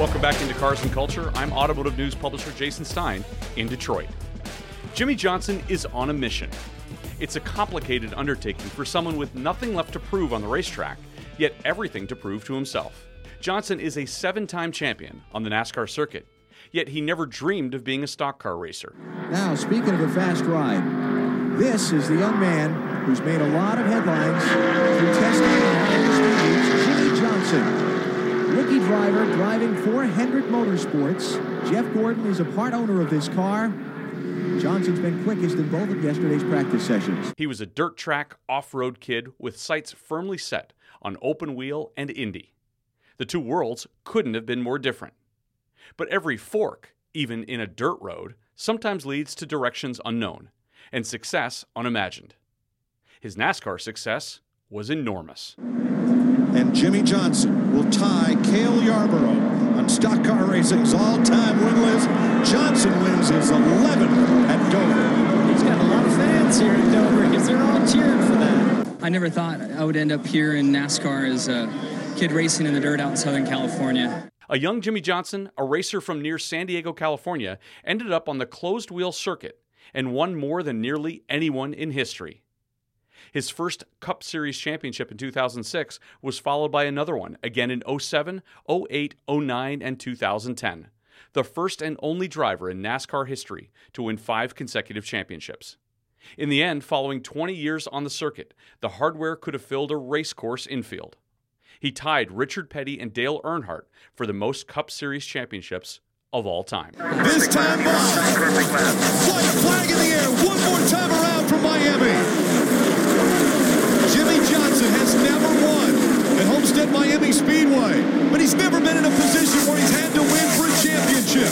Welcome back into Cars and Culture. I'm Automotive News publisher Jason Stein in Detroit. Jimmie Johnson is on a mission. It's a complicated undertaking for someone with nothing left to prove on the racetrack, yet everything to prove to himself. Johnson is a seven time champion on the NASCAR circuit, yet he never dreamed of being a stock car racer. Now, speaking of a fast ride, this is the young man who's made a lot of headlines through testing and Jimmie Johnson. Rookie driver driving for Hendrick Motorsports. Jeff Gordon is a part owner of this car. Johnson's been quickest in both of yesterday's practice sessions. He was a dirt track, off road kid with sights firmly set on open wheel and Indy. The two worlds couldn't have been more different. But every fork, even in a dirt road, sometimes leads to directions unknown and success unimagined. His NASCAR success was enormous and Jimmie Johnson will tie Cale Yarborough on stock car racing's all-time win list. Johnson wins his 11th at Dover. He's got a lot of fans here in Dover because they're all cheering for that. I never thought I would end up here in NASCAR as a kid racing in the dirt out in Southern California. A young Jimmie Johnson, a racer from near San Diego, California, ended up on the closed wheel circuit and won more than nearly anyone in history. His first Cup Series championship in 2006 was followed by another one, again in 07, 08, 09, and 2010. The first and only driver in NASCAR history to win five consecutive championships. In the end, following 20 years on the circuit, the hardware could have filled a racecourse infield. He tied Richard Petty and Dale Earnhardt for the most Cup Series championships of all time. This time, White flag in the air, one more time around from Miami. Jimmie Johnson has never won at Homestead Miami Speedway, but he's never been in a position where he's had to win for a championship.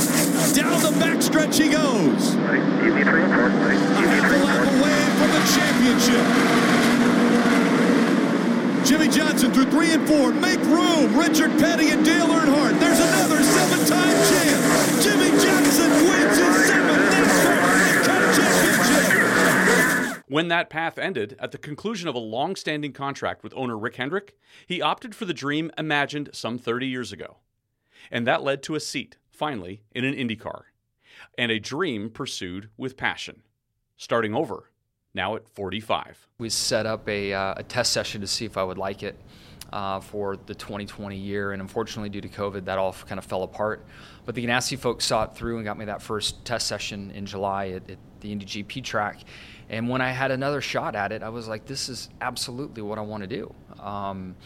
Down the backstretch he goes. Half a lap away from the championship. Jimmie Johnson through three and four. Make room. Richard Petty and Dale Earnhardt. There's another seven-time champ. Jimmie Johnson wins his When that path ended, at the conclusion of a long standing contract with owner Rick Hendrick, he opted for the dream imagined some 30 years ago. And that led to a seat, finally, in an IndyCar, and a dream pursued with passion. Starting over, now at 45. We set up a, uh, a test session to see if I would like it. Uh, for the 2020 year, and unfortunately, due to COVID, that all kind of fell apart. But the Ganassi folks saw it through and got me that first test session in July at, at the Indy GP track. And when I had another shot at it, I was like, this is absolutely what I want to do. Um,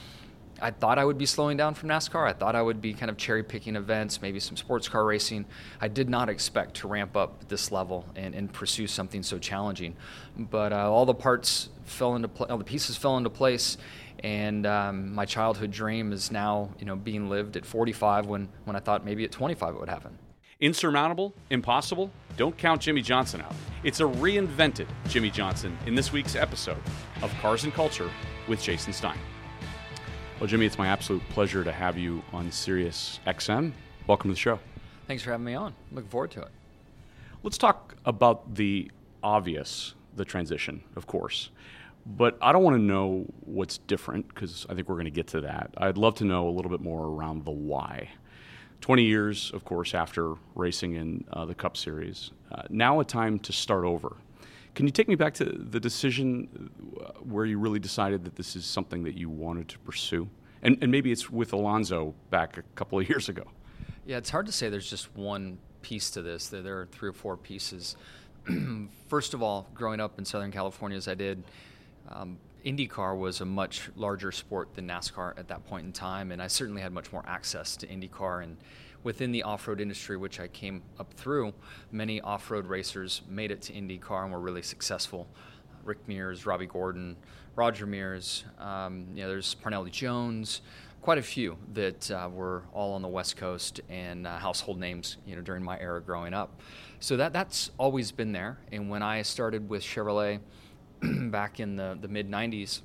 I thought I would be slowing down from NASCAR. I thought I would be kind of cherry picking events, maybe some sports car racing. I did not expect to ramp up this level and, and pursue something so challenging. But uh, all the parts fell into place, all the pieces fell into place. And um, my childhood dream is now, you know, being lived at 45 when, when I thought maybe at 25 it would happen. Insurmountable? Impossible? Don't count Jimmie Johnson out. It's a reinvented Jimmie Johnson in this week's episode of Cars and Culture with Jason Stein. Well, Jimmie, it's my absolute pleasure to have you on Sirius XM. Welcome to the show. Thanks for having me on. Looking forward to it. Let's talk about the obvious, the transition, of course. But I don't want to know what's different because I think we're going to get to that. I'd love to know a little bit more around the why. 20 years, of course, after racing in uh, the Cup Series. Uh, now a time to start over. Can you take me back to the decision uh, where you really decided that this is something that you wanted to pursue? And, and maybe it's with Alonso back a couple of years ago. Yeah, it's hard to say there's just one piece to this. There, there are three or four pieces. First of all, growing up in Southern California as I did, um, IndyCar was a much larger sport than NASCAR at that point in time, and I certainly had much more access to IndyCar. And within the off road industry, which I came up through, many off road racers made it to IndyCar and were really successful. Rick Mears, Robby Gordon, Roger Mears, um, you know, there's Parnelli Jones, quite a few that uh, were all on the West Coast and uh, household names, you know, during my era growing up. So that that's always been there. And when I started with Chevrolet back in the, the mid 90s,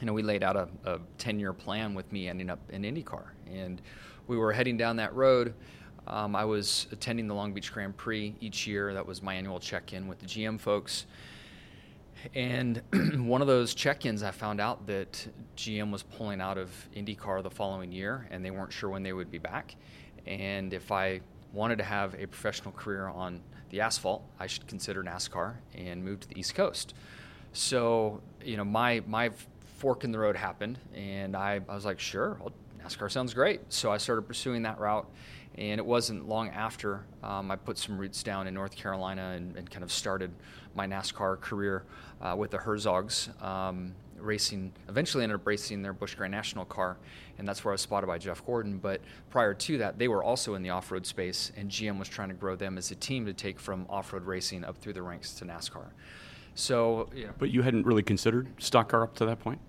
you know, we laid out a, a 10 year plan with me ending up in IndyCar. And we were heading down that road. Um, I was attending the Long Beach Grand Prix each year. That was my annual check in with the GM folks. And one of those check ins, I found out that GM was pulling out of IndyCar the following year, and they weren't sure when they would be back. And if I wanted to have a professional career on the asphalt, I should consider NASCAR and move to the East Coast. So, you know, my, my fork in the road happened, and I, I was like, sure, well, NASCAR sounds great. So I started pursuing that route. And it wasn't long after um, I put some roots down in North Carolina and, and kind of started my NASCAR career uh, with the Herzogs. Um, racing eventually ended up racing their Busch Grand National car, and that's where I was spotted by Jeff Gordon. But prior to that, they were also in the off-road space, and GM was trying to grow them as a team to take from off-road racing up through the ranks to NASCAR. So, you know, but you hadn't really considered stock car up to that point.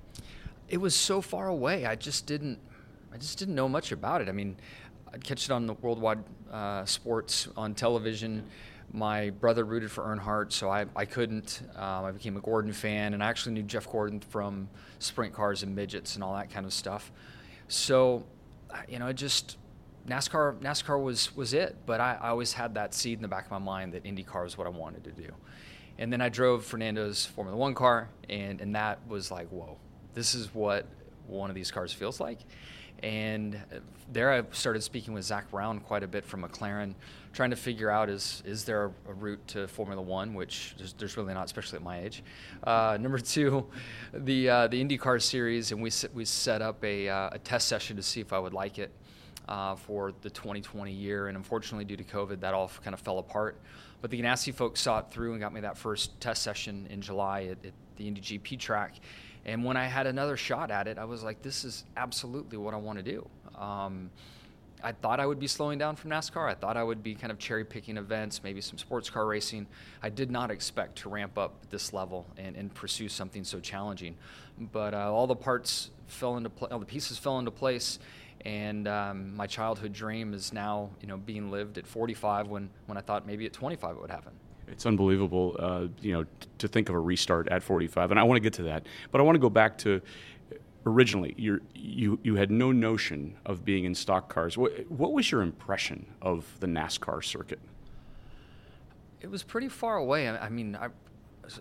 It was so far away. I just didn't. I just didn't know much about it. I mean, I'd catch it on the worldwide uh, sports on television. My brother rooted for Earnhardt, so I, I couldn't. Um, I became a Gordon fan, and I actually knew Jeff Gordon from sprint cars and midgets and all that kind of stuff. So, you know, it just NASCAR NASCAR was was it. But I, I always had that seed in the back of my mind that IndyCar is what I wanted to do. And then I drove Fernando's Formula One car, and and that was like, whoa, this is what one of these cars feels like. And there I started speaking with Zak Brown quite a bit from McLaren, trying to figure out is is there a route to Formula One, which there's, there's really not, especially at my age. Uh, number two, the uh, the IndyCar series, and we we set up a, uh, a test session to see if I would like it. Uh, for the 2020 year, and unfortunately, due to COVID, that all kind of fell apart. But the Ganassi folks saw it through and got me that first test session in July at, at the Indy GP track, and when I had another shot at it, I was like, this is absolutely what I want to do. Um, I thought I would be slowing down from NASCAR. I thought I would be kind of cherry picking events, maybe some sports car racing. I did not expect to ramp up this level and, and pursue something so challenging. But uh, all the parts fell into pl- all the pieces fell into place, and um, my childhood dream is now you know being lived at 45 when when I thought maybe at 25 it would happen. It's unbelievable, uh, you know, t- to think of a restart at 45, and I want to get to that. But I want to go back to originally. you you you had no notion of being in stock cars. What, what was your impression of the NASCAR circuit? It was pretty far away. I, I mean, I,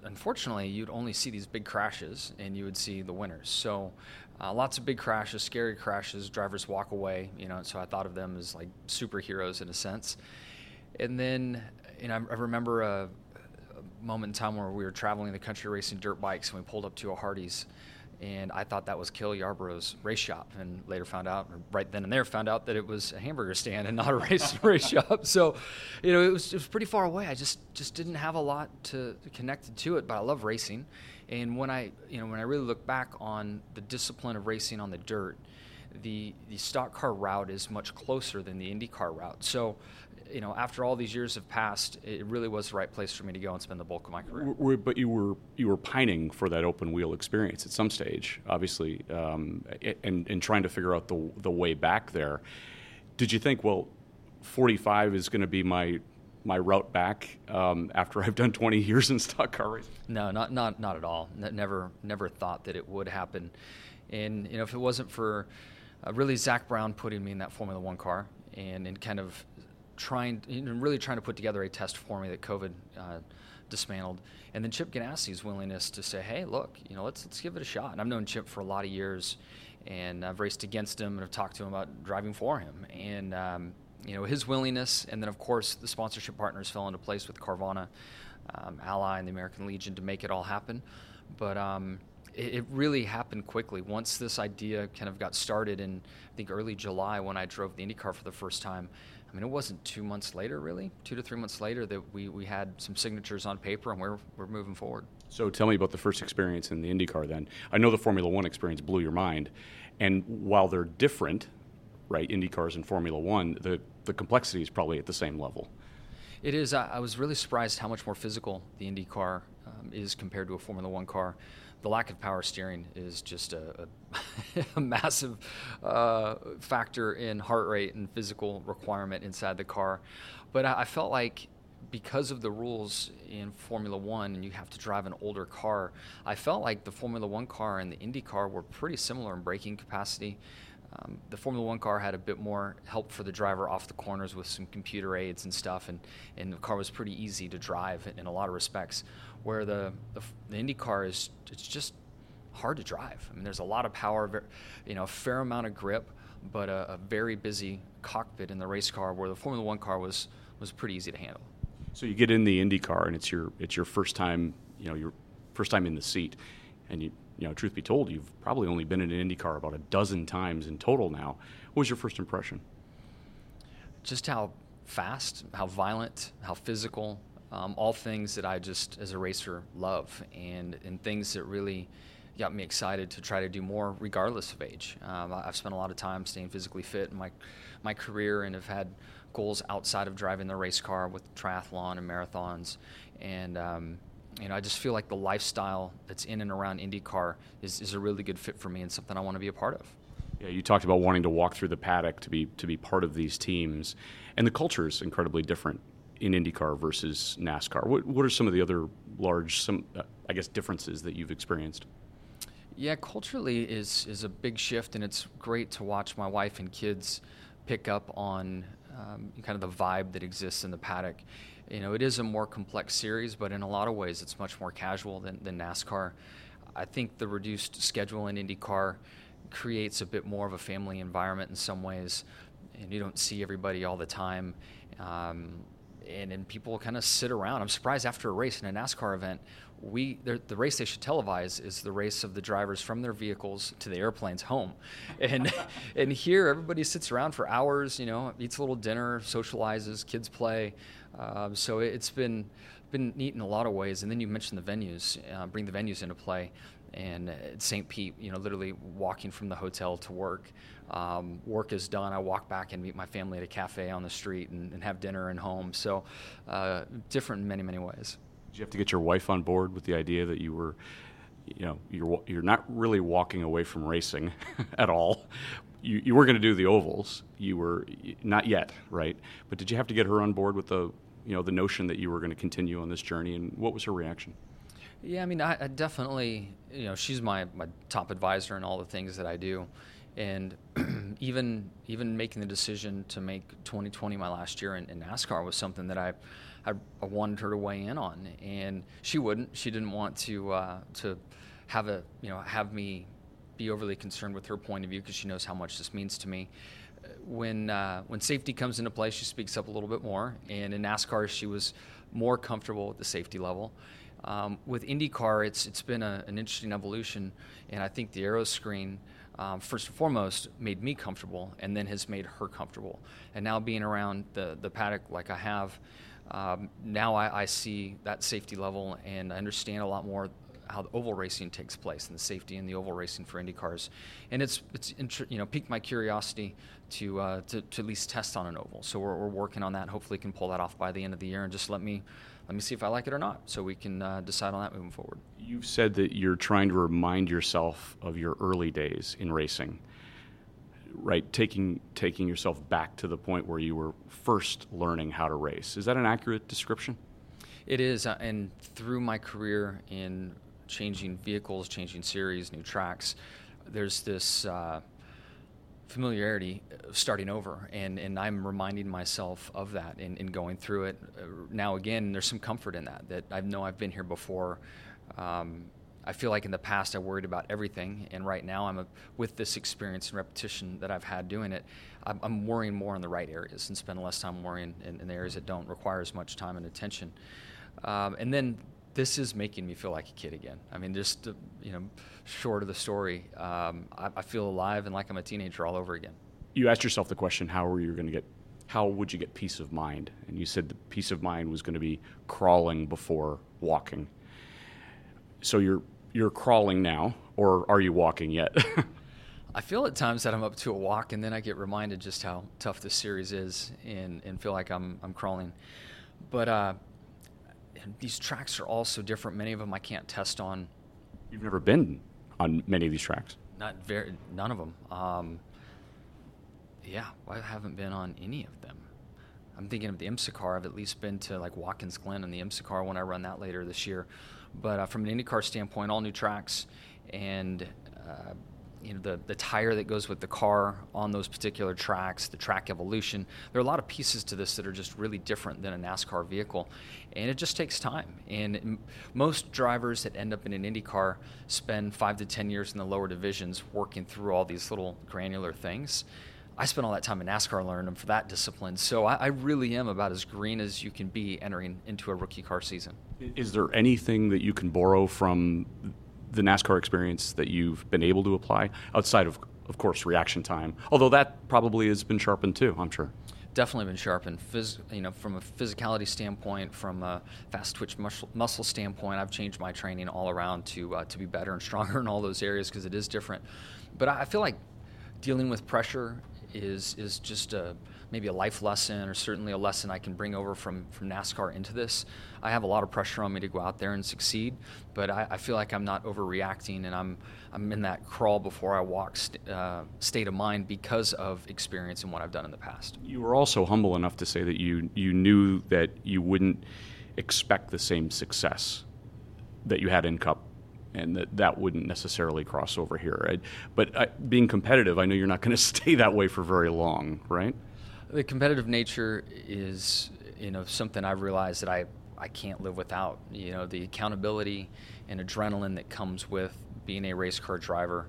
unfortunately, you'd only see these big crashes, and you would see the winners. So. Uh, lots of big crashes, scary crashes. Drivers walk away, you know. So I thought of them as like superheroes in a sense. And then you know, I, remember a, a, moment in time where we were traveling the country racing dirt bikes and we pulled up to a Hardee's. And I thought that was Cale Yarborough's race shop, and later found out, right then and there, found out that it was a hamburger stand and not a race race shop. So, you know, it was, it was pretty far away. I just just didn't have a lot to connected to it, but I love racing. And when I, you know, when I really look back on the discipline of racing on the dirt, the the stock car route is much closer than the IndyCar route. So you know, after all these years have passed, it really was the right place for me to go and spend the bulk of my career. But you were you were pining for that open wheel experience at some stage, obviously, um, and and trying to figure out the the way back there. Did you think, well, 45 is going to be my my route back um, after I've done 20 years in stock car racing? No, not not not at all. never never thought that it would happen. And you know, if it wasn't for uh, really Zak Brown putting me in that Formula One car and, and kind of trying, know, really trying to put together a test for me that COVID uh, dismantled. And then Chip Ganassi's willingness to say, hey, look, you know, let's, let's give it a shot. And I've known Chip for a lot of years, and I've raced against him and I've talked to him about driving for him. And, um, you know, his willingness, and then, of course, the sponsorship partners fell into place with Carvana, um, Ally, and the American Legion to make it all happen. But um, it, it, really happened quickly. Once this idea kind of got started in, I think, early July when I drove the IndyCar for the first time, I mean, it wasn't two months later, really, two to three months later, that we, we had some signatures on paper and we're, we're moving forward. So tell me about the first experience in the IndyCar then. I know the Formula One experience blew your mind. And while they're different, right, IndyCars and Formula One, the, the complexity is probably at the same level. It is. I, I was really surprised how much more physical the IndyCar um, is compared to a Formula One car. the lack of power steering is just a, a, a massive uh, factor in heart rate and physical requirement inside the car. But I, I felt like because of the rules in Formula One and you have to drive an older car, I felt like the Formula One car and the Indy car were pretty similar in braking capacity. Um, the Formula One car had a bit more help for the driver off the corners with some computer aids and stuff, and, and the car was pretty easy to drive in, a lot of respects. Where the, the, the Indy car is, it's just hard to drive. I mean, there's a lot of power, you know, a fair amount of grip, but a, a very busy cockpit in the race car. Where the Formula One car was was pretty easy to handle. So you get in the Indy car, and it's your it's your first time, you know, your first time in the seat, and you you know, truth be told, you've probably only been in an IndyCar about a dozen times in total now. What was your first impression? Just how fast, how violent, how physical, um, all things that I just, as a racer, love, and, and things that really got me excited to try to do more regardless of age. Um, I've spent a lot of time staying physically fit in my, my career and have had goals outside of driving the race car with triathlon and marathons. And, um, you know, I just feel like the lifestyle that's in and around IndyCar is, is a really good fit for me and something I want to be a part of. Yeah, you talked about wanting to walk through the paddock to be to be part of these teams, and the culture is incredibly different in IndyCar versus NASCAR. What what are some of the other large, some uh, I guess, differences that you've experienced? Yeah, culturally is is a big shift, and it's great to watch my wife and kids pick up on um, kind of the vibe that exists in the paddock you know, it is a more complex series, but in a lot of ways, it's much more casual than, than NASCAR. I think the reduced schedule in IndyCar creates a bit more of a family environment in some ways, and you don't see everybody all the time. Um, and, and people kind of sit around. I'm surprised after a race in a NASCAR event, we the race they should televise is the race of the drivers from their vehicles to the airplanes home, and and here everybody sits around for hours. You know, eats a little dinner, socializes, kids play. Um, so it's been been neat in a lot of ways. And then you mentioned the venues, uh, bring the venues into play. And St. Pete, you know, literally walking from the hotel to work. Um, work is done. I walk back and meet my family at a cafe on the street and, and have dinner and home. So uh, different in many, many ways. Did you have to get your wife on board with the idea that you were, you know, you're you're not really walking away from racing at all? You, you were going to do the ovals. You were not yet, right? But did you have to get her on board with the you know the notion that you were going to continue on this journey, and what was her reaction? Yeah, I mean, I, I, definitely, you know, she's my, my top advisor in all the things that I do, and even even making the decision to make 2020 my last year in, in NASCAR was something that I, I, I wanted her to weigh in on, and she wouldn't. She didn't want to uh, to have a you know have me be overly concerned with her point of view because she knows how much this means to me when uh, when safety comes into play, she speaks up a little bit more. And in NASCAR, she was more comfortable with the safety level. Um, with IndyCar, it's it's been a, an interesting evolution, and I think the Aeroscreen, um, first and foremost, made me comfortable, and then has made her comfortable. And now being around the the paddock like I have, um, now I, I see that safety level, and I understand a lot more how the oval racing takes place and the safety in the oval racing for Indy cars, and it's it's you know piqued my curiosity to, uh, to to at least test on an oval. So we're, we're working on that. Hopefully, can pull that off by the end of the year, and just let me let me see if I like it or not, so we can uh, decide on that moving forward. You've said that you're trying to remind yourself of your early days in racing, right? Taking taking yourself back to the point where you were first learning how to race. Is that an accurate description? It is, uh, and through my career in changing vehicles, changing series, new tracks, there's this uh, familiarity of starting over. And, and I'm reminding myself of that in, in going through it. Uh, now, again, there's some comfort in that, that I know I've been here before. Um, I feel like in the past I worried about everything, and right now I'm a, with this experience and repetition that I've had doing it, I'm, I'm worrying more in the right areas and spend less time worrying in, in, the areas that don't require as much time and attention. Um, and then this is making me feel like a kid again. I mean, just you know, short of the story, um, I, I, feel alive and like I'm a teenager all over again. You asked yourself the question, how are you going to get, how would you get peace of mind? And you said the peace of mind was going to be crawling before walking. So you're you're crawling now, or are you walking yet? I feel at times that I'm up to a walk, and then I get reminded just how tough this series is, and, and feel like I'm I'm crawling. But uh, these tracks are all so different. Many of them I can't test on You've never been on many of these tracks. Not very, none of them. Um, yeah, I haven't been on any of them. I'm thinking of the IMSA car. I've at least been to like Watkins Glen and the IMSA car when I run that later this year. But uh, from an IndyCar standpoint, all new tracks and uh, you know the the tire that goes with the car on those particular tracks, the track evolution. There are a lot of pieces to this that are just really different than a NASCAR vehicle, and it just takes time. And most drivers that end up in an Indy car spend five to ten years in the lower divisions working through all these little granular things. I spent all that time in NASCAR learning for that discipline. So I, I, really am about as green as you can be entering into a rookie car season. Is there anything that you can borrow from the NASCAR experience that you've been able to apply outside of, of course, reaction time? Although that probably has been sharpened too, I'm sure. Definitely been sharpened. Phys- you know, from a physicality standpoint, from a fast twitch muscle, muscle standpoint, I've changed my training all around to uh, to be better and stronger in all those areas because it is different. But I feel like dealing with pressure is is just a maybe a life lesson or certainly a lesson I can bring over from, from NASCAR into this. I have a lot of pressure on me to go out there and succeed, but I, I feel like I'm not overreacting and I'm, I'm in that crawl before I walk st- uh, state of mind because of experience and what I've done in the past. You were also humble enough to say that you, you knew that you wouldn't expect the same success that you had in Cup and that that wouldn't necessarily cross over here. But uh, being competitive, I know you're not going to stay that way for very long, right? The competitive nature is, you know, something I've realized that I, I can't live without. You know, the accountability and adrenaline that comes with being a race car driver.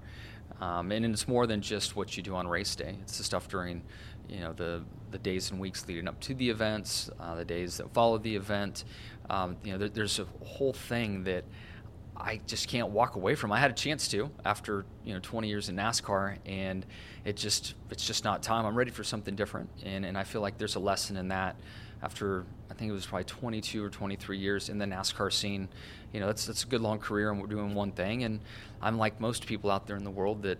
Um, and it's more than just what you do on race day. It's the stuff during, you know, the, the days and weeks leading up to the events, uh, the days that follow the event. Um, you know, there, there's a whole thing that I just can't walk away from. I had a chance to after you know 20 years in NASCAR, and it just it's just not time. I'm ready for something different, and and I feel like there's a lesson in that. After I think it was probably 22 or 23 years in the NASCAR scene, you know that's that's a good long career, and we're doing one thing. And I'm like most people out there in the world that,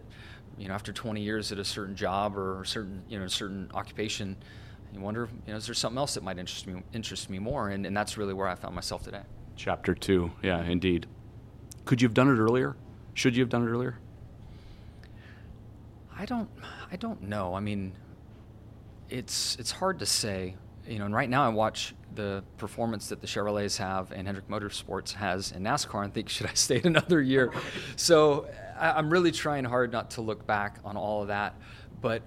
you know, after 20 years at a certain job or a certain you know a certain occupation, you wonder, you know, is there something else that might interest me interest me more? And and that's really where I found myself today. Chapter two, yeah, indeed. Could you have done it earlier? Should you have done it earlier? I don't. I don't know. I mean, it's it's hard to say. You know, and right now I watch the performance that the Chevrolets have and Hendrick Motorsports has in NASCAR and think, should I stay another year? so I, am really trying hard not to look back on all of that. But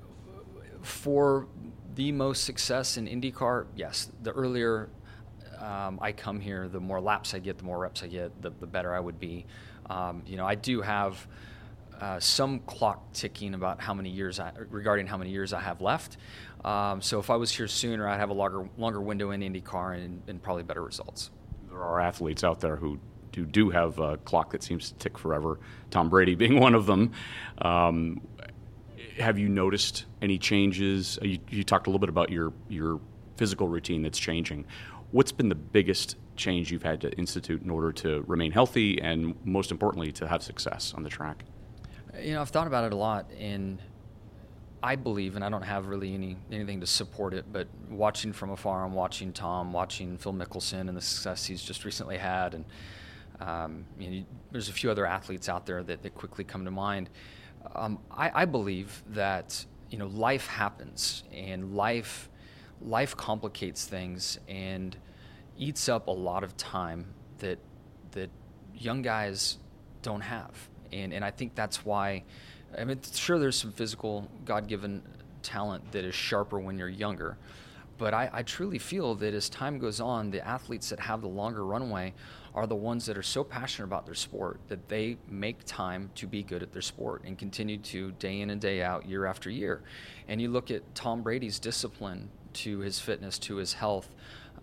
for the most success in IndyCar, yes, the earlier um, I come here, the more laps I get, the more reps I get, the, the better I would be. Um, you know, I do have uh, some clock ticking about how many years I, regarding how many years I have left. Um, so if I was here sooner, I'd have a longer longer window in IndyCar and, and probably better results. There are athletes out there who do, do have a clock that seems to tick forever. Tom Brady being one of them. Um, have you noticed any changes? You, you, talked a little bit about your your physical routine that's changing. What's been the biggest change you've had to institute in order to remain healthy and, most importantly, to have success on the track? You know, I've thought about it a lot, and I believe, and I don't have really any anything to support it, but watching from afar, I'm watching Tom, watching Phil Mickelson, and the success he's just recently had, and um, you know, there's a few other athletes out there that, that quickly come to mind. Um, I, I believe that you know life happens, and life life complicates things and eats up a lot of time that that young guys don't have. And and I think that's why I mean sure there's some physical God given talent that is sharper when you're younger. But I, I truly feel that as time goes on, the athletes that have the longer runway are the ones that are so passionate about their sport that they make time to be good at their sport and continue to day in and day out, year after year. And you look at Tom Brady's discipline to his fitness, to his health,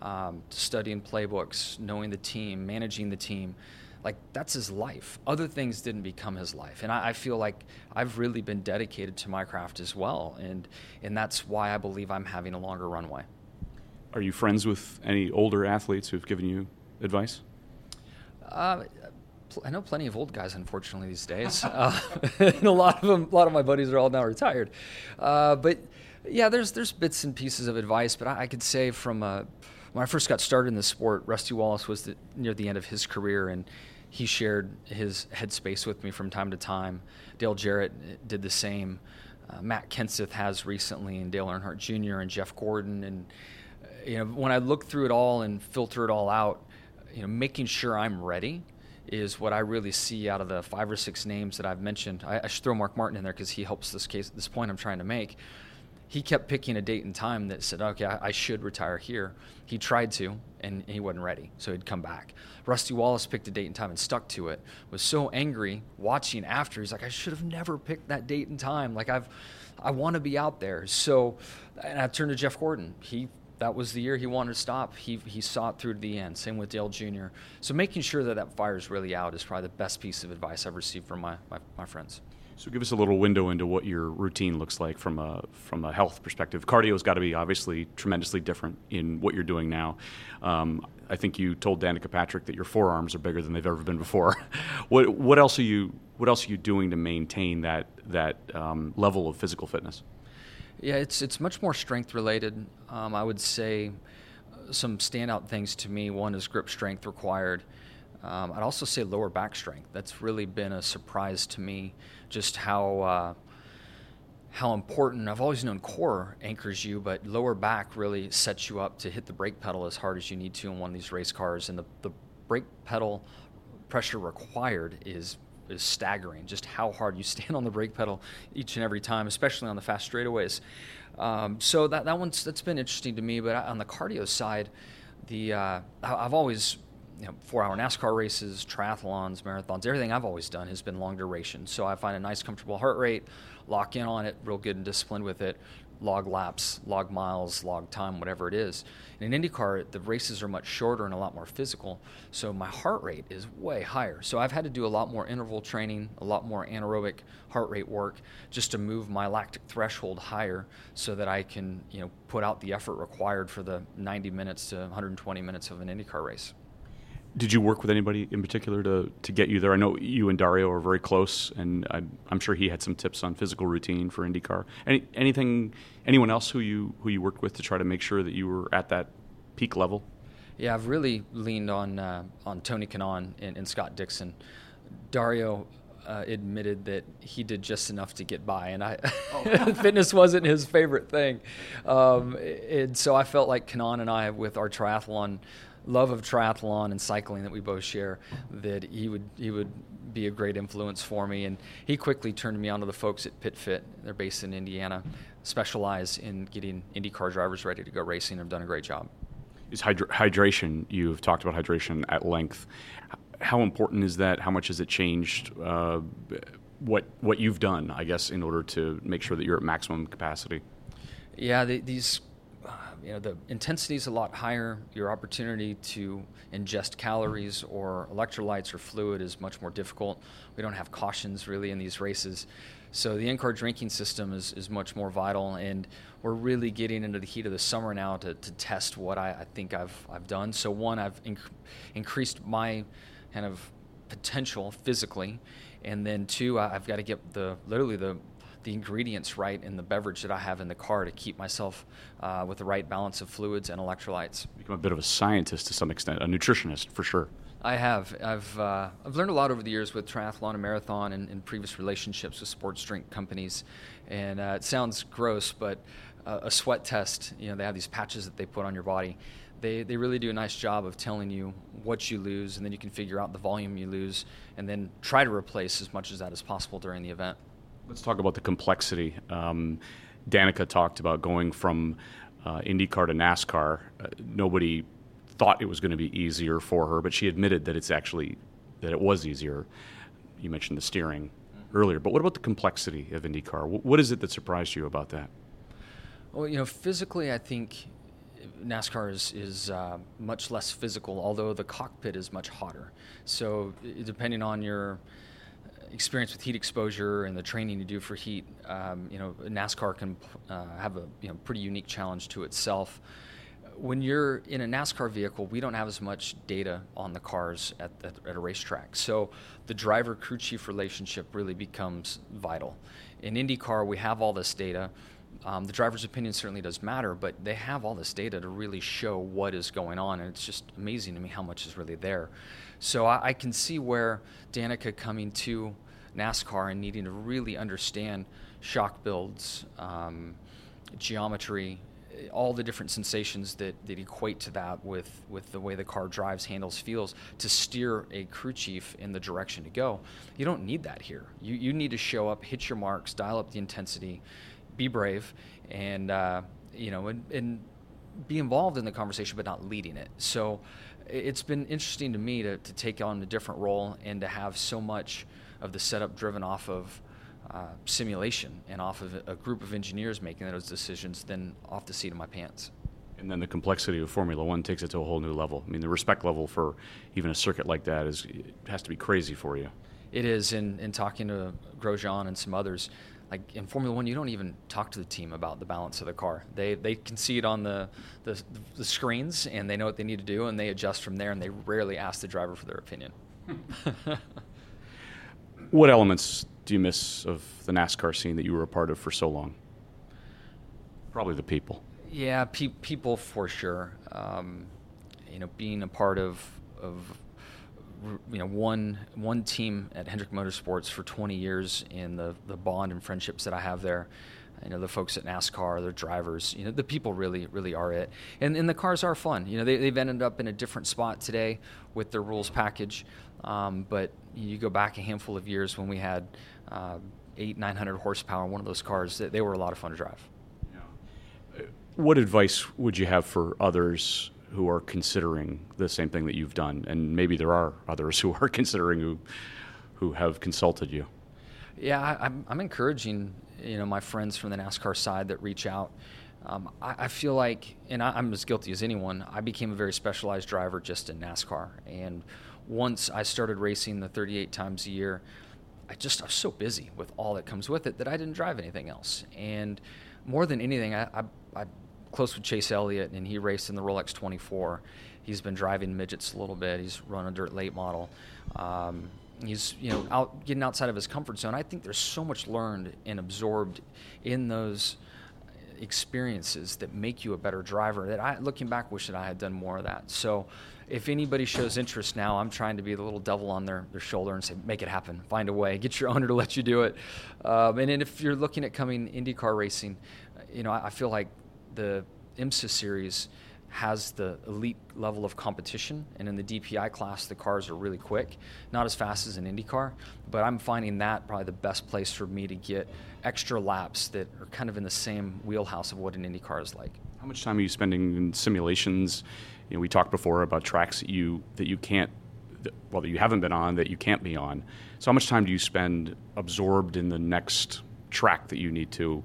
um, studying playbooks, knowing the team, managing the team. Like that's his life. Other things didn't become his life, and I, I, feel like I've really been dedicated to my craft as well, and and that's why I believe I'm having a longer runway. Are you friends with any older athletes who've given you advice? Uh, I know plenty of old guys, unfortunately, these days. uh, and a lot of them, a lot of my buddies are all now retired. Uh, but yeah, there's there's bits and pieces of advice, but I, I could say from uh, when I first got started in the sport, Rusty Wallace was the, near the end of his career, and he shared his headspace with me from time to time. Dale Jarrett did the same. Uh, Matt Kenseth has recently, and Dale Earnhardt Jr. and Jeff Gordon. And you know, when I look through it all and filter it all out, you know, making sure I'm ready is what I really see out of the five or six names that I've mentioned. I, I should throw Mark Martin in there because he helps this case, this point I'm trying to make. He kept picking a date and time that said, okay, I, I should retire here. He tried to, and he wasn't ready, so he'd come back. Rusty Wallace picked a date and time and stuck to it. Was so angry watching after. He's like, I should have never picked that date and time. Like I've, I want to be out there. So, and I turned to Jeff Gordon. He that was the year he wanted to stop. He, he saw it through to the end. Same with Dale Jr. So making sure that that fire is really out is probably the best piece of advice I've received from my, my, my friends. So give us a little window into what your routine looks like from a from a health perspective. Cardio's got to be obviously tremendously different in what you're doing now. Um, I think you told Danica Patrick that your forearms are bigger than they've ever been before. what what else are you what else are you doing to maintain that that um, level of physical fitness? Yeah, it's it's much more strength related. Um, I would say some standout things to me. One is grip strength required. Um, I'd also say lower back strength. That's really been a surprise to me. Just how uh, how important. I've always known core anchors you, but lower back really sets you up to hit the brake pedal as hard as you need to in one of these race cars. And the the brake pedal pressure required is is staggering. Just how hard you stand on the brake pedal each and every time, especially on the fast straightaways. Um, so that that one's that's been interesting to me. But on the cardio side, the uh, I've always you know, four-hour NASCAR races, triathlons, marathons, everything I've always done has been long duration. So I find a nice, comfortable heart rate, lock in on it, real good and disciplined with it, log laps, log miles, log time, whatever it is. In IndyCar, the races are much shorter and a lot more physical, so my heart rate is way higher. So I've had to do a lot more interval training, a lot more anaerobic heart rate work, just to move my lactic threshold higher, so that I can, you know, put out the effort required for the 90 minutes to 120 minutes of an IndyCar race. Did you work with anybody in particular to, to get you there? I know you and Dario are very close, and I'm, I'm sure he had some tips on physical routine for IndyCar. Any, anything, anyone else who you who you worked with to try to make sure that you were at that peak level? Yeah, I've really leaned on uh, on Tony Kanaan and, and, Scott Dixon. Dario uh, admitted that he did just enough to get by, and I oh. fitness wasn't his favorite thing, um, and so I felt like Kanaan and I, with our triathlon love of triathlon and cycling that we both share that he would he would be a great influence for me. And he quickly turned me on to the folks at PitFit. They're based in Indiana specialize in getting IndyCar drivers ready to go racing. They've done a great job. Is hydra- hydration you've talked about hydration at length. How important is that? How much has it changed uh, what what you've done I guess in order to make sure that you're at maximum capacity? Yeah the, these Um, you know the intensity is a lot higher. Your opportunity to ingest calories or electrolytes or fluid is much more difficult. We don't have cautions really in these races, so the in-car drinking system is, is much more vital. And we're really getting into the heat of the summer now to, to test what I, I think I've I've done. So one, I've inc- increased my kind of potential physically, and then two, I've got to get the literally the the ingredients right in the beverage that I have in the car to keep myself uh, with the right balance of fluids and electrolytes. Become a bit of a scientist to some extent, a nutritionist for sure. I have. I've uh, I've learned a lot over the years with triathlon and marathon and, and previous relationships with sports drink companies, and uh, it sounds gross, but uh, a sweat test. You know, they have these patches that they put on your body. They they really do a nice job of telling you what you lose, and then you can figure out the volume you lose, and then try to replace as much as that as possible during the event. Let's talk about the complexity. Um, Danica talked about going from uh, IndyCar to NASCAR. Uh, nobody thought it was going to be easier for her, but she admitted that it's actually that it was easier. You mentioned the steering earlier, but what about the complexity of IndyCar? What is it that surprised you about that? Well, you know, physically, I think NASCAR is, is uh, much less physical, although the cockpit is much hotter. So, depending on your experience with heat exposure and the training you do for heat, um, you know, NASCAR can uh, have a you know, pretty unique challenge to itself. When you're in a NASCAR vehicle, we don't have as much data on the cars at, at, at a racetrack. So the driver crew chief relationship really becomes vital. In IndyCar, we have all this data. Um, the driver's opinion certainly does matter, but they have all this data to really show what is going on, and it's just amazing to me how much is really there. So I, I can see where Danica coming to NASCAR and needing to really understand shock builds, um, geometry, all the different sensations that, that equate to that with, with the way the car drives, handles, feels to steer a crew chief in the direction to go. You don't need that here. You, you need to show up, hit your marks, dial up the intensity, be brave, and, uh, you know, and, and be involved in the conversation, but not leading it. So it's been interesting to me to, to take on a different role and to have so much of the setup driven off of uh, simulation and off of a group of engineers making those decisions than off the seat of my pants. And then the complexity of Formula One takes it to a whole new level. I mean, the respect level for even a circuit like that is has to be crazy for you. It is. In, in talking to Grosjean and some others, like in Formula One, you don't even talk to the team about the balance of the car. They they can see it on the, the, the screens and they know what they need to do and they adjust from there and they rarely ask the driver for their opinion. what elements do you miss of the NASCAR scene that you were a part of for so long? Probably the people. Yeah, pe- people for sure. Um, you know, being a part of of you know one one team at Hendrick Motorsports for 20 years, and the the bond and friendships that I have there. You know, the folks at NASCAR, their drivers, you know, the people really, really are it. And, and the cars are fun. You know, they, they've ended up in a different spot today with their rules package. Um, but you go back a handful of years when we had uh, eight, 900 horsepower in one of those cars. They were a lot of fun to drive. Yeah. What advice would you have for others who are considering the same thing that you've done? And maybe there are others who are considering who, who have consulted you. Yeah, I, I'm, I'm encouraging you know my friends from the NASCAR side that reach out. Um, I, I, feel like, and I, am as guilty as anyone. I became a very specialized driver just in NASCAR, and once I started racing the 38 times a year, I just I was so busy with all that comes with it that I didn't drive anything else. And more than anything, I, I, I'm close with Chase Elliott, and he raced in the Rolex 24. He's been driving midgets a little bit. He's run a dirt late model. Um, he's you know out getting outside of his comfort zone. I think there's so much learned and absorbed in those experiences that make you a better driver. That I, looking back, wish that I had done more of that. So if anybody shows interest now, I'm trying to be the little devil on their, their shoulder and say, make it happen, find a way, get your owner to let you do it. Um, and then if you're looking at coming IndyCar racing, you know, I, I feel like the IMSA series has the elite level of competition. And in the DPI class, the cars are really quick, not as fast as an IndyCar, but I'm finding that probably the best place for me to get extra laps that are kind of in the same wheelhouse of what an IndyCar is like. How much time are you spending in simulations you know, we talked before about tracks that you that you can't, well, that you haven't been on, that you can't be on. So how much time do you spend absorbed in the next track that you need to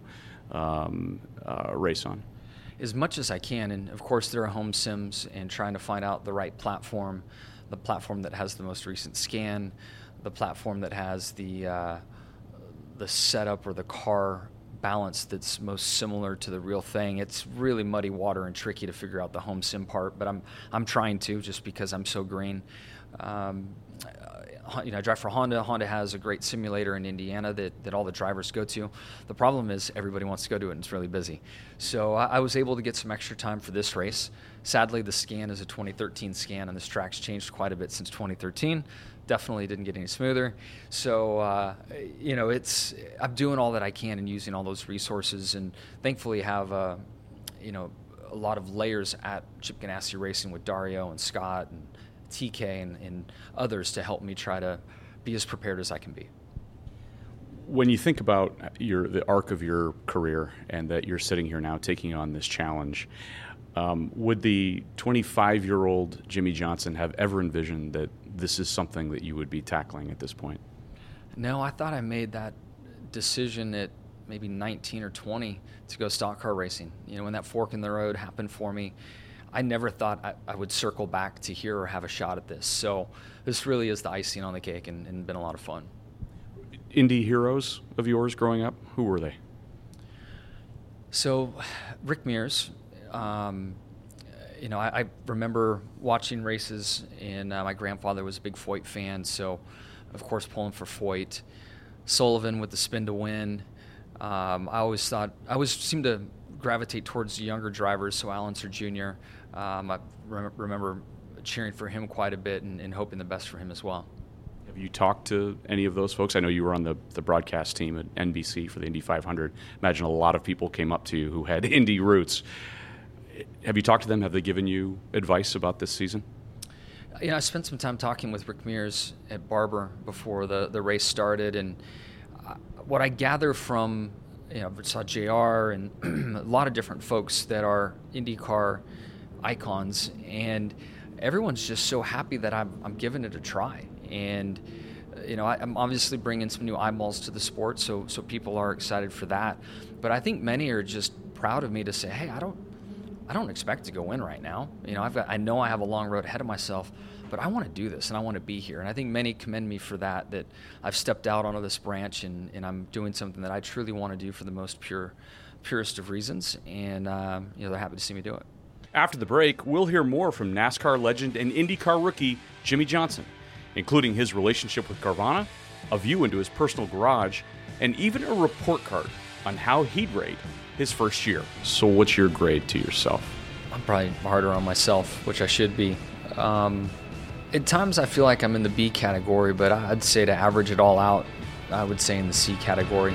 um, uh, race on? As much as I can, and of course there are home sims and trying to find out the right platform, the platform that has the most recent scan, the platform that has the uh, the setup or the car balance that's most similar to the real thing. It's really muddy water and tricky to figure out the home sim part, but I'm I'm trying to just because I'm so green. Um, you know, I drive for Honda. Honda has a great simulator in Indiana that, that all the drivers go to. The problem is everybody wants to go to it and it's really busy. So I, I was able to get some extra time for this race. Sadly, the scan is a 2013 scan, and this track's changed quite a bit since 2013 definitely didn't get any smoother. So uh, you know, it's I'm doing all that I can and using all those resources, and thankfully have uh, you know a lot of layers at Chip Ganassi Racing with Dario and Scott and TK and, and others to help me try to be as prepared as I can be. When you think about your the arc of your career and that you're sitting here now taking on this challenge, um, would the 25 year old Jimmie Johnson have ever envisioned that this is something that you would be tackling at this point? No, I thought I made that decision at maybe 19 or 20 to go stock car racing. You know, when that fork in the road happened for me, I never thought I, I would circle back to here or have a shot at this. So this really is the icing on the cake and, and been a lot of fun. Indy heroes of yours growing up, who were they? So, Rick Mears, um, you know, I, I, remember watching races, and uh, my grandfather was a big Foyt fan, so of course pulling for Foyt. Sullivan with the spin to win. Um, I always thought I always seemed to gravitate towards younger drivers. So Al Unser Jr. Um, I rem- remember cheering for him quite a bit and, and hoping the best for him as well. Have you talked to any of those folks? I know you were on the, the broadcast team at NBC for the Indy 500. Imagine a lot of people came up to you who had Indy roots. Have you talked to them? Have they given you advice about this season? You know, I spent some time talking with Rick Mears at Barber before the, the race started, and uh, what I gather from you know, saw JR and a lot of different folks that are IndyCar icons, and everyone's just so happy that I'm, I'm giving it a try. And you know, I, am obviously bringing some new eyeballs to the sport, so so people are excited for that. But I think many are just proud of me to say, hey, I don't, I don't expect to go in right now. You know, I've got, I know I have a long road ahead of myself, but I want to do this and I want to be here. And I think many commend me for that. That I've stepped out onto this branch and, and I'm doing something that I truly want to do for the most pure, purest of reasons. And um, you know, they're happy to see me do it. After the break, we'll hear more from NASCAR legend and IndyCar rookie Jimmie Johnson including his relationship with Carvana, a view into his personal garage, and even a report card on how he'd rate his first year. So, what's your grade to yourself? I'm probably harder on myself, which I should be. Um, at times, I feel like I'm in the B category, but I'd say to average it all out, I would say in the C category.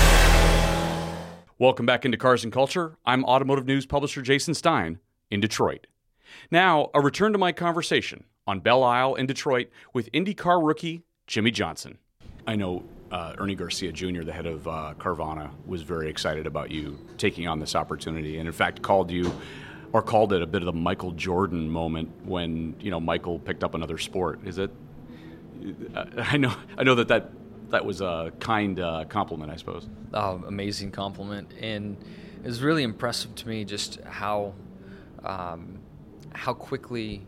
Welcome back into Cars and Culture. I'm Automotive News publisher Jason Stein in Detroit. Now, a return to my conversation on Belle Isle in Detroit with IndyCar rookie Jimmie Johnson. I know uh, Ernie Garcia Jr., the head of uh, Carvana, was very excited about you taking on this opportunity, and in fact called you or called it a bit of the Michael Jordan moment when you know Michael picked up another sport. Is it? Uh, I know. I know that that that was a kind uh, compliment, I suppose. Oh, amazing compliment, and it was really impressive to me just how um, how quickly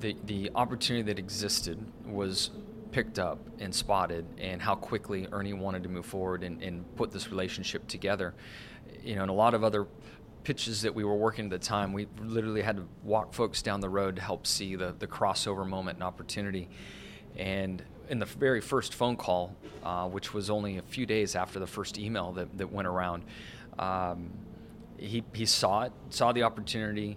the the opportunity that existed was picked up and spotted, and how quickly Ernie wanted to move forward and, and put this relationship together. You know, and a lot of other pitches that we were working at the time, we literally had to walk folks down the road to help see the, the crossover moment and opportunity. And in the very first phone call, uh, which was only a few days after the first email that, that went around, um, he, he saw it, saw the opportunity,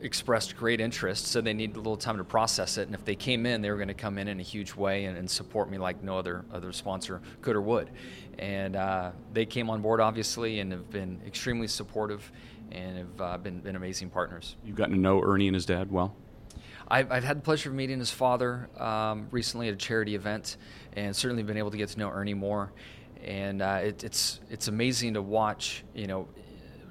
expressed great interest, so they needed a little time to process it. And if they came in, they were going to come in in a huge way and, and, support me like no other other sponsor could or would. And uh, they came on board, obviously, and have been extremely supportive and have uh, been, been amazing partners. You've gotten to know Ernie and his dad well? I've, I've, had the pleasure of meeting his father um, recently at a charity event, and certainly been able to get to know Ernie more. And uh, it, it's it's amazing to watch, you know,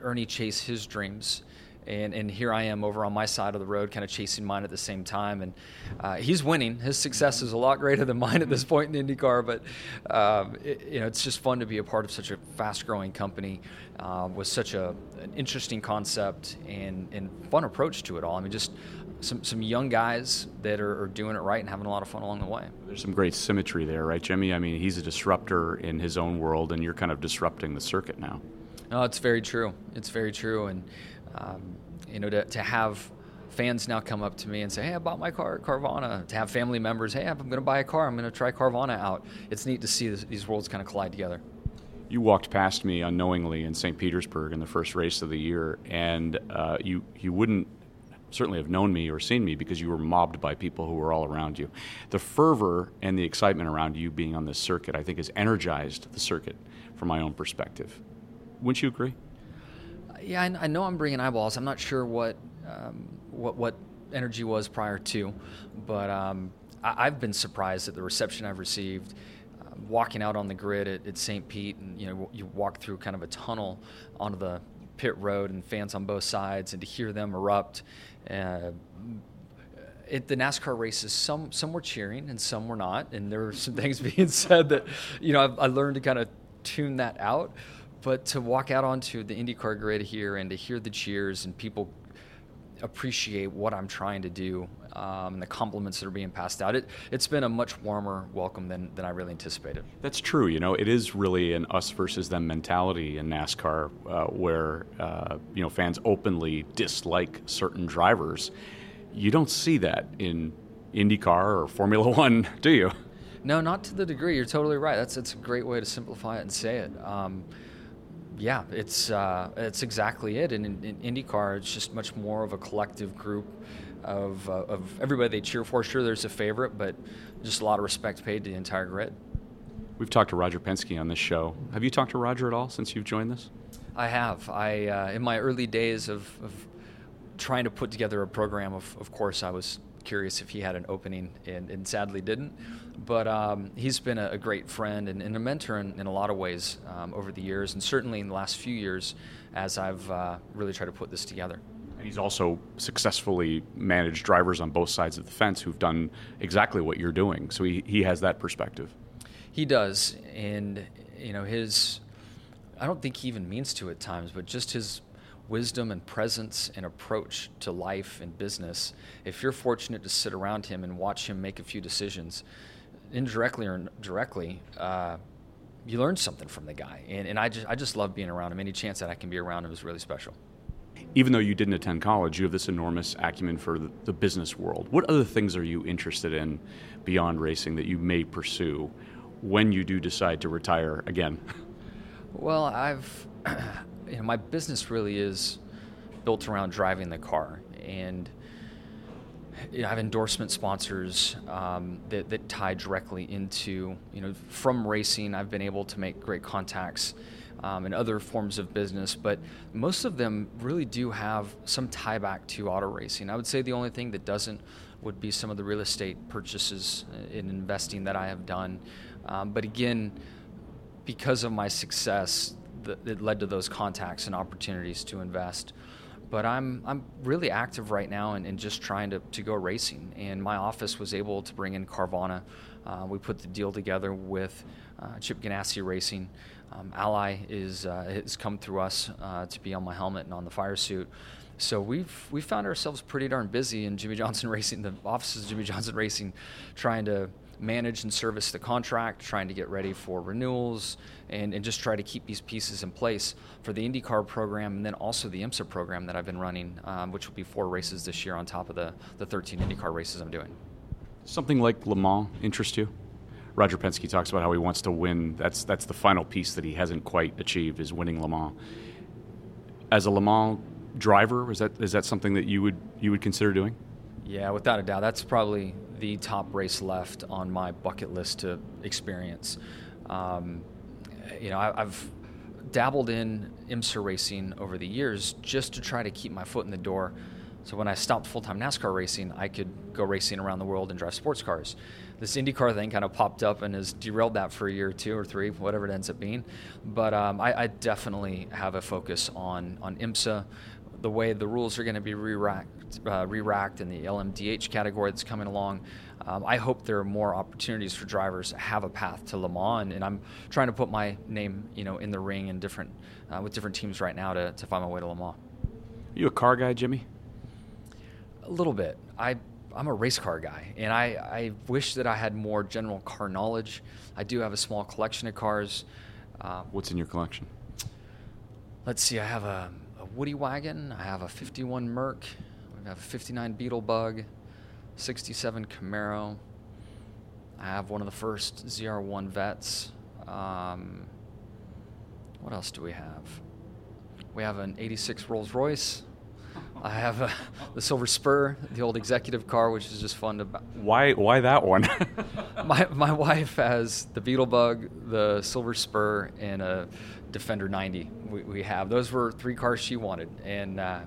Ernie chase his dreams, and and here I am over on my side of the road, kind of chasing mine at the same time. And uh, he's winning. His success is a lot greater than mine at this point in IndyCar, but um, it, you know, it's just fun to be a part of such a fast-growing company uh, with such a an interesting concept and and fun approach to it all. I mean, just some some young guys that are, are, doing it right and having a lot of fun along the way. There's some great symmetry there, right, Jimmie? I mean, he's a disruptor in his own world, and you're kind of disrupting the circuit now. No, it's very true. It's very true, and um, you know, to, to have fans now come up to me and say, "Hey, I bought my car at Carvana." To have family members, "Hey, I'm going to buy a car. I'm going to try Carvana out." It's neat to see this, these worlds kind of collide together. You walked past me unknowingly in St. Petersburg in the first race of the year, and uh, you you wouldn't certainly have known me or seen me because you were mobbed by people who were all around you. The fervor and the excitement around you being on this circuit, I think, has energized the circuit from my own perspective. Wouldn't you agree? Yeah, I, I know I'm bringing eyeballs. I'm not sure what um, what what energy was prior to, but um, I, have been surprised at the reception I've received. Uh, walking out on the grid at, at St. Pete, and you know, you walk through kind of a tunnel onto the pit road and fans on both sides, and to hear them erupt. Uh, at the NASCAR races, some some were cheering and some were not, and there were some things being said that, you know, I've, I learned to kind of tune that out. But to walk out onto the IndyCar grid here and to hear the cheers and people appreciate what I'm trying to do um, and the compliments that are being passed out. It, it's been a much warmer welcome than, than I really anticipated. That's true. You know, it is really an us versus them mentality in NASCAR uh, where, uh, you know, fans openly dislike certain drivers. You don't see that in IndyCar or Formula One, do you? No, not to the degree. You're totally right. That's, that's a great way to simplify it and say it. Um, yeah, it's uh, it's exactly it. And in, in, IndyCar, it's just much more of a collective group of, uh, of everybody they cheer for. Sure, there's a favorite, but just a lot of respect paid to the entire grid. We've talked to Roger Penske on this show. Have you talked to Roger at all since you've joined this? I have. I uh, in my early days of, of, trying to put together a program. Of, of course, I was curious if he had an opening, and, and sadly didn't. But um, he's been a, a, great friend and, and a mentor in, in, a lot of ways um, over the years, and certainly in the last few years as I've uh, really tried to put this together. And he's also successfully managed drivers on both sides of the fence who've done exactly what you're doing. So he, he has that perspective. He does. And, you know, his, I don't think he even means to at times, but just his wisdom and presence and approach to life and business, if you're fortunate to sit around him and watch him make a few decisions, indirectly or directly, uh, you learn something from the guy. And, and I, just, I just love being around him. Any chance that I can be around him is really special. Even though you didn't attend college, you have this enormous acumen for the, the business world. What other things are you interested in beyond racing that you may pursue when you do decide to retire again? Well, I've you know, my business really is built around driving the car, and you know, I have endorsement sponsors um, that, that tie directly into you know from racing. I've been able to make great contacts um, in other forms of business, but most of them really do have some tie back to auto racing. I would say the only thing that doesn't would be some of the real estate purchases and investing that I have done. Um, but again, because of my success, that, that led to those contacts and opportunities to invest. But I'm I'm really active right now and, just trying to, to go racing. And my office was able to bring in Carvana. Uh, we put the deal together with uh, Chip Ganassi Racing. Um, Ally is uh, has come through us uh, to be on my helmet and on the fire suit. So we've we found ourselves pretty darn busy in Jimmie Johnson Racing, the offices of Jimmie Johnson Racing, trying to manage and service the contract, trying to get ready for renewals, and, and just try to keep these pieces in place for the IndyCar program and then also the IMSA program that I've been running, um, which will be four races this year on top of the, the 13 IndyCar races I'm doing. Something like Le Mans interest you? Roger Penske talks about how he wants to win. That's that's the final piece that he hasn't quite achieved is winning Le Mans. As a Le Mans driver, is that is that something that you would you would consider doing? Yeah, without a doubt, that's probably the top race left on my bucket list to experience. Um, you know, I, have dabbled in IMSA racing over the years just to try to keep my foot in the door. So when I stopped full time NASCAR racing, I could go racing around the world and drive sports cars. This IndyCar thing kind of popped up and has derailed that for a year or two or three, whatever it ends up being. But um, I, I, definitely have a focus on on IMSA, the way the rules are going to be re-racked, uh, re-racked in the LMDH category that's coming along. Um, I hope there are more opportunities for drivers to have a path to Le Mans, and I'm trying to put my name, you know, in the ring in different uh, with different teams right now to, to find my way to Le Mans. Are you a car guy, Jimmie? A little bit. I I'm a race car guy, and I, I wish that I had more general car knowledge. I do have a small collection of cars. Uh, What's in your collection? Let's see. I have a Woody wagon. I have a 51 Merc. I have a 59 Beetle Bug, 67 Camaro. I have one of the first ZR1 Vets. Um, what else do we have? We have an 86 Rolls Royce. I have a, the Silver Spur, the old executive car, which is just fun to. Why? Why that one? my my wife has the Beetle Bug, the Silver Spur, and a Defender 90 we, we have. Those were three cars she wanted, and uh,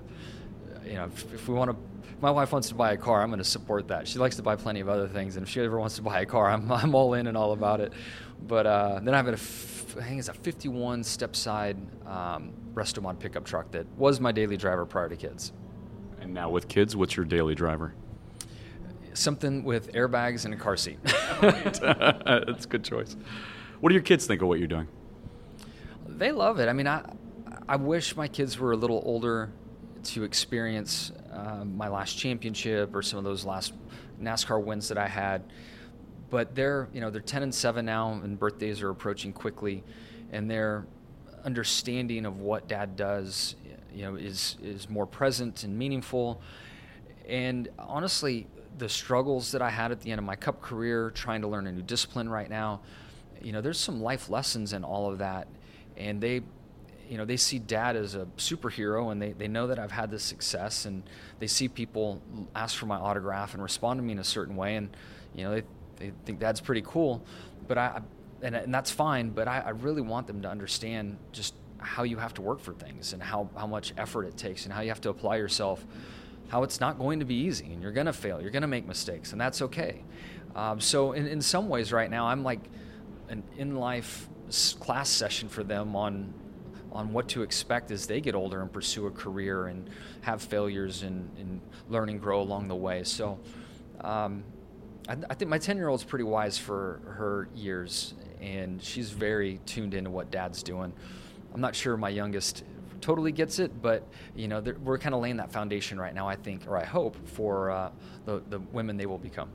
you know, if, if we want to, my wife wants to buy a car, I'm going to support that. She likes to buy plenty of other things, and if she ever wants to buy a car, I'm, I'm all in and all about it. But uh, then I have a, f- I think it's a 51 step side um, Restomod pickup truck that was my daily driver prior to kids. And now with kids, what's your daily driver? Something with airbags and a car seat. That's a good choice. What do your kids think of what you're doing? They love it. I mean, I I wish my kids were a little older to experience uh, my last championship or some of those last NASCAR wins that I had. But they're you know they're 10 and 7 now, and birthdays are approaching quickly, and their understanding of what Dad does, you know, is is more present and meaningful. And honestly, the struggles that I had at the end of my Cup career, trying to learn a new discipline right now, you know, there's some life lessons in all of that, and they you know they see dad as a superhero and they, they know that i've had this success and they see people ask for my autograph and respond to me in a certain way and you know they, they think dad's pretty cool but i and, and that's fine but I, I really want them to understand just how you have to work for things and how, how much effort it takes and how you have to apply yourself how it's not going to be easy and you're going to fail you're going to make mistakes and that's okay. Um, so in, in some ways right now i'm like an in-life class session for them on on what to expect as they get older and pursue a career and have failures and, and learn and grow along the way. So um, I, I, think my 10 year old is pretty wise for her years, and she's very tuned into what dad's doing. I'm not sure my youngest totally gets it, but you know we're kind of laying that foundation right now. I think, or I hope, for uh, the the women they will become.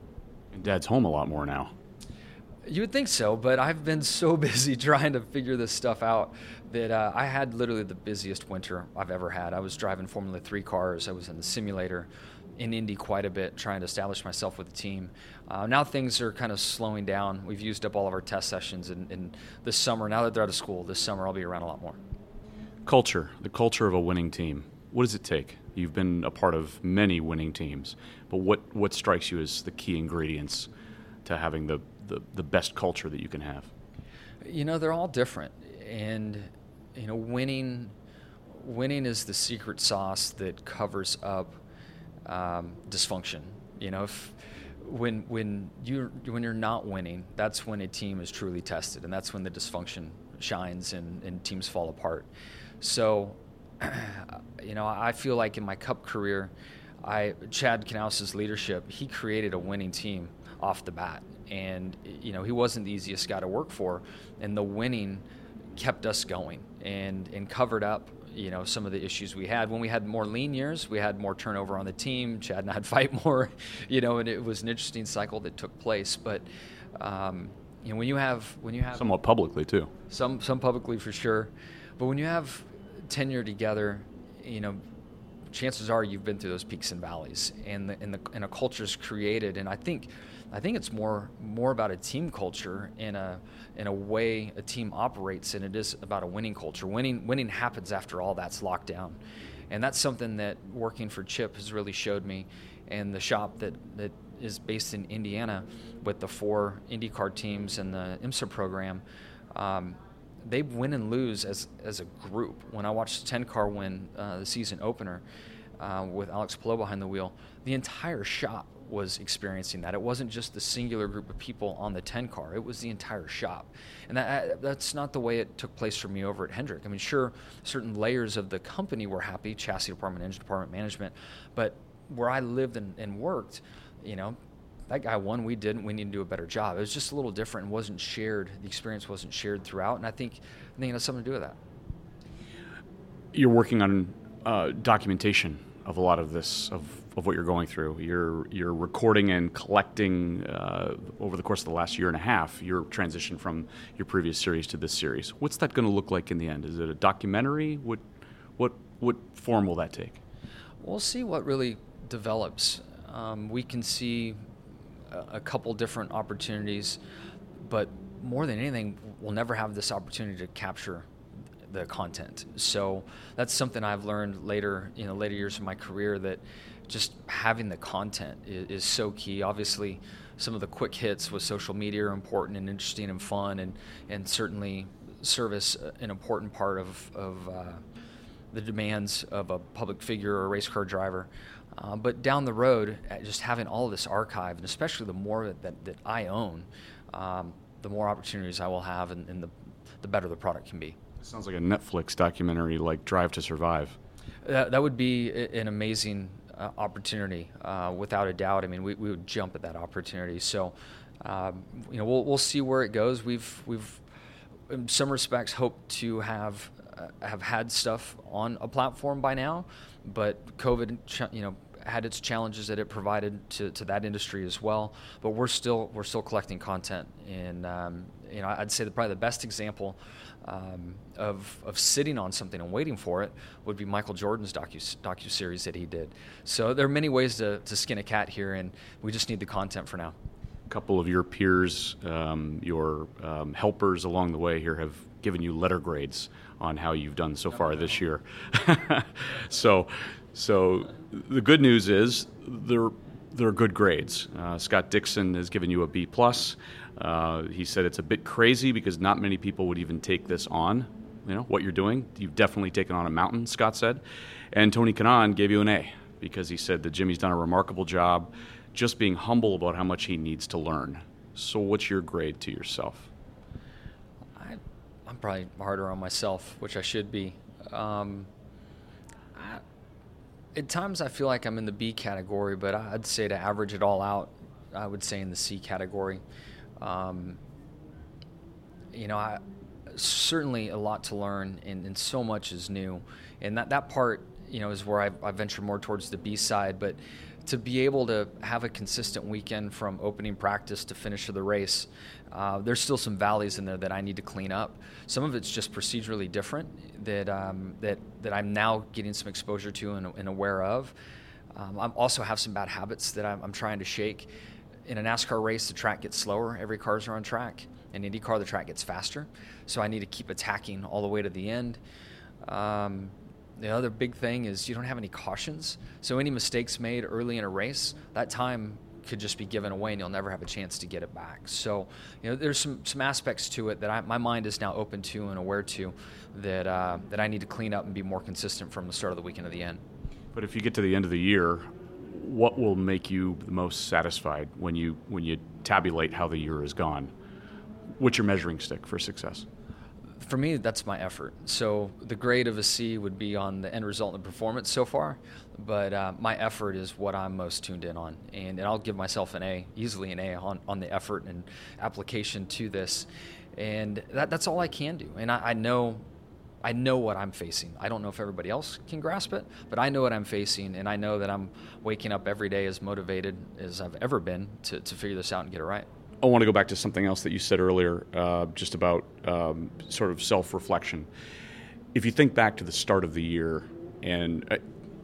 And Dad's home a lot more now. You would think so, but I've been so busy trying to figure this stuff out that uh, I had literally the busiest winter I've ever had. I was driving Formula 3 cars, I was in the simulator in Indy quite a bit, trying to establish myself with the team. Uh, now things are kind of slowing down. We've used up all of our test sessions, and, and this summer, now that they're out of school, this summer I'll be around a lot more. Culture, the culture of a winning team. What does it take? You've been a part of many winning teams, but what, what strikes you as the key ingredients to having the the, the best culture that you can have? You know, they're all different, and you know, winning winning is the secret sauce that covers up um, dysfunction. You know, if when when you when you're not winning, that's when a team is truly tested, and that's when the dysfunction shines and, and teams fall apart. So, you know, I feel like in my Cup career, I Chad Knaus's leadership, he created a winning team off the bat, and you know he wasn't the easiest guy to work for, and the winning kept us going and and covered up you know some of the issues we had. When we had more lean years we had more turnover on the team. Chad and i'd fight more you know and it was an interesting cycle that took place. But um, you know when you have when you have somewhat publicly too. Some some publicly for sure. But when you have tenure together you know chances are you've been through those peaks and valleys and the, and, the, and a culture is created. And i think I think it's more more about a team culture in a in a way a team operates and it is about a winning culture. Winning winning happens after all that's locked down, and that's something that working for Chip has really showed me. And the shop that that is based in Indiana with the four IndyCar teams and the IMSA program. Um, they win and lose as as a group. When I watched the 10 car win uh, the season opener uh, with Alex Palou behind the wheel, the entire shop was experiencing that. It wasn't just the singular group of people on the 10 car, it was the entire shop. And that, that's not the way it took place for me over at Hendrick. I mean, sure, certain layers of the company were happy chassis department, engine department, management, but where I lived and, and worked, you know, that guy won, we didn't, we need to do a better job. It was just a little different and wasn't shared, the experience wasn't shared throughout. And I think, I think it has something to do with that. You're working on uh, documentation of a lot of this, of of what you're going through. You're you're recording and collecting uh, over the course of the last year and a half your transition from your previous series to this series. What's that going to look like in the end? Is it a documentary? What what what form will that take? We'll see what really develops. Um, we can see a, couple different opportunities, but more than anything, we'll never have this opportunity to capture the content. So that's something I've learned later, you know, later years of my career that just having the content is, is, so key. Obviously, some of the quick hits with social media are important and interesting and fun, and and certainly service an important part of of uh, the demands of a public figure or a race car driver. Uh, but down the road, uh, just having all of this archive, and especially the more that, that, that I own, um, the more opportunities I will have, and, and the, the better the product can be. It Sounds like a Netflix documentary like Drive to Survive. That, that would be an amazing uh, opportunity, uh, without a doubt. I mean, we, we would jump at that opportunity. So, um, you know, we'll, we'll see where it goes. We've, we've, in some respects, hoped to have uh, have had stuff on a platform by now, but COVID, you know, had its challenges that it provided to, to that industry as well. But we're still we're still collecting content, and um, you know I'd say that probably the best example um, of of sitting on something and waiting for it would be Michael Jordan's docu series that he did. So there are many ways to, to skin a cat here, and we just need the content for now. A couple of your peers, um, your um, helpers along the way here, have given you letter grades on how you've done so far this year. so so the good news is they're they're good grades. Uh, Scott Dixon has given you a B plus. Uh, he said it's a bit crazy because not many people would even take this on. You know what you're doing. You've definitely taken on a mountain. Scott said, and Tony Kanaan gave you an A because he said that Jimmie's done a remarkable job, just being humble about how much he needs to learn. So what's your grade to yourself? I, am probably harder on myself, which I should be. Um, at times I feel like I'm in the B category, but I'd say to average it all out, I would say in the C category. Um, you know, I, certainly a lot to learn, and, and, so much is new, and that that part, you know, is where I, I venture more towards the B side, but to be able to have a consistent weekend from opening practice to finish of the race, uh, there's still some valleys in there that I need to clean up. Some of it's just procedurally different that um, that that I'm now getting some exposure to and, and aware of. Um, I also have some bad habits that I'm, I'm, trying to shake. In a NASCAR race, the track gets slower. Every cars are on track. In IndyCar, the track gets faster. So I need to keep attacking all the way to the end. Um, the other big thing is you don't have any cautions. So any mistakes made early in a race, that time could just be given away and you'll never have a chance to get it back. So, you know, there's some, some aspects to it that I, my mind is now open to and aware to that, uh, that I need to clean up and be more consistent from the start of the weekend to the end. But if you get to the end of the year, what will make you the most satisfied when you, when you tabulate how the year has gone? What's your measuring stick for success? for me, that's my effort. So the grade of a C would be on the end result and performance so far, but uh, my effort is what I'm most tuned in on, and, and I'll give myself an A, easily an A on, on the effort and application to this, and that, that's all I can do. And I, I know I know what I'm facing. I don't know if everybody else can grasp it, but I know what I'm facing, and I know that I'm waking up every day as motivated as I've ever been to, to figure this out and get it right. I want to go back to something else that you said earlier, uh, just about um, sort of self reflection. If you think back to the start of the year, and uh,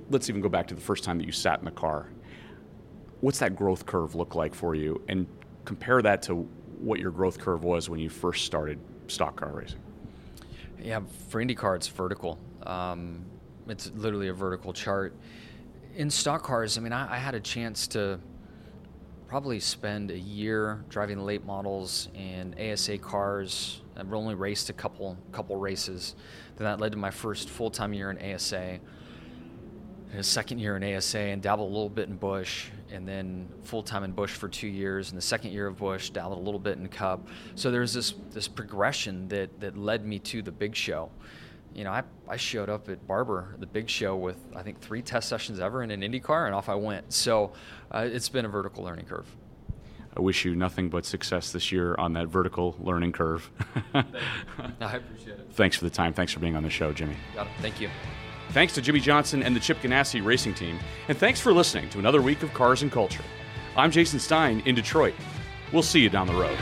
let's even go back to the first time that you sat in the car, what's that growth curve look like for you? And compare that to what your growth curve was when you first started stock car racing. Yeah, for IndyCar, it's vertical. Um, it's literally a vertical chart. In stock cars, I mean, I, I had a chance to probably spend a year driving late models and ASA cars. I've only raced a couple couple races. Then that led to my first full time year in ASA, a second year in ASA, and dabbled a little bit in Busch, and then full time in Busch for two years. And the second year of Busch, dabbled a little bit in Cup. So there's this this progression that that led me to the big show you know, I, I showed up at Barber, the big show, with I think three test sessions ever in an IndyCar, and off I went. So uh, it's been a vertical learning curve. I wish you nothing but success this year on that vertical learning curve. I appreciate it. Thanks for the time. Thanks for being on the show, Jimmie. Got it. Thank you. Thanks to Jimmie Johnson and the Chip Ganassi racing team, and thanks for listening to another week of Cars and Culture. I'm Jason Stein in Detroit. We'll see you down the road.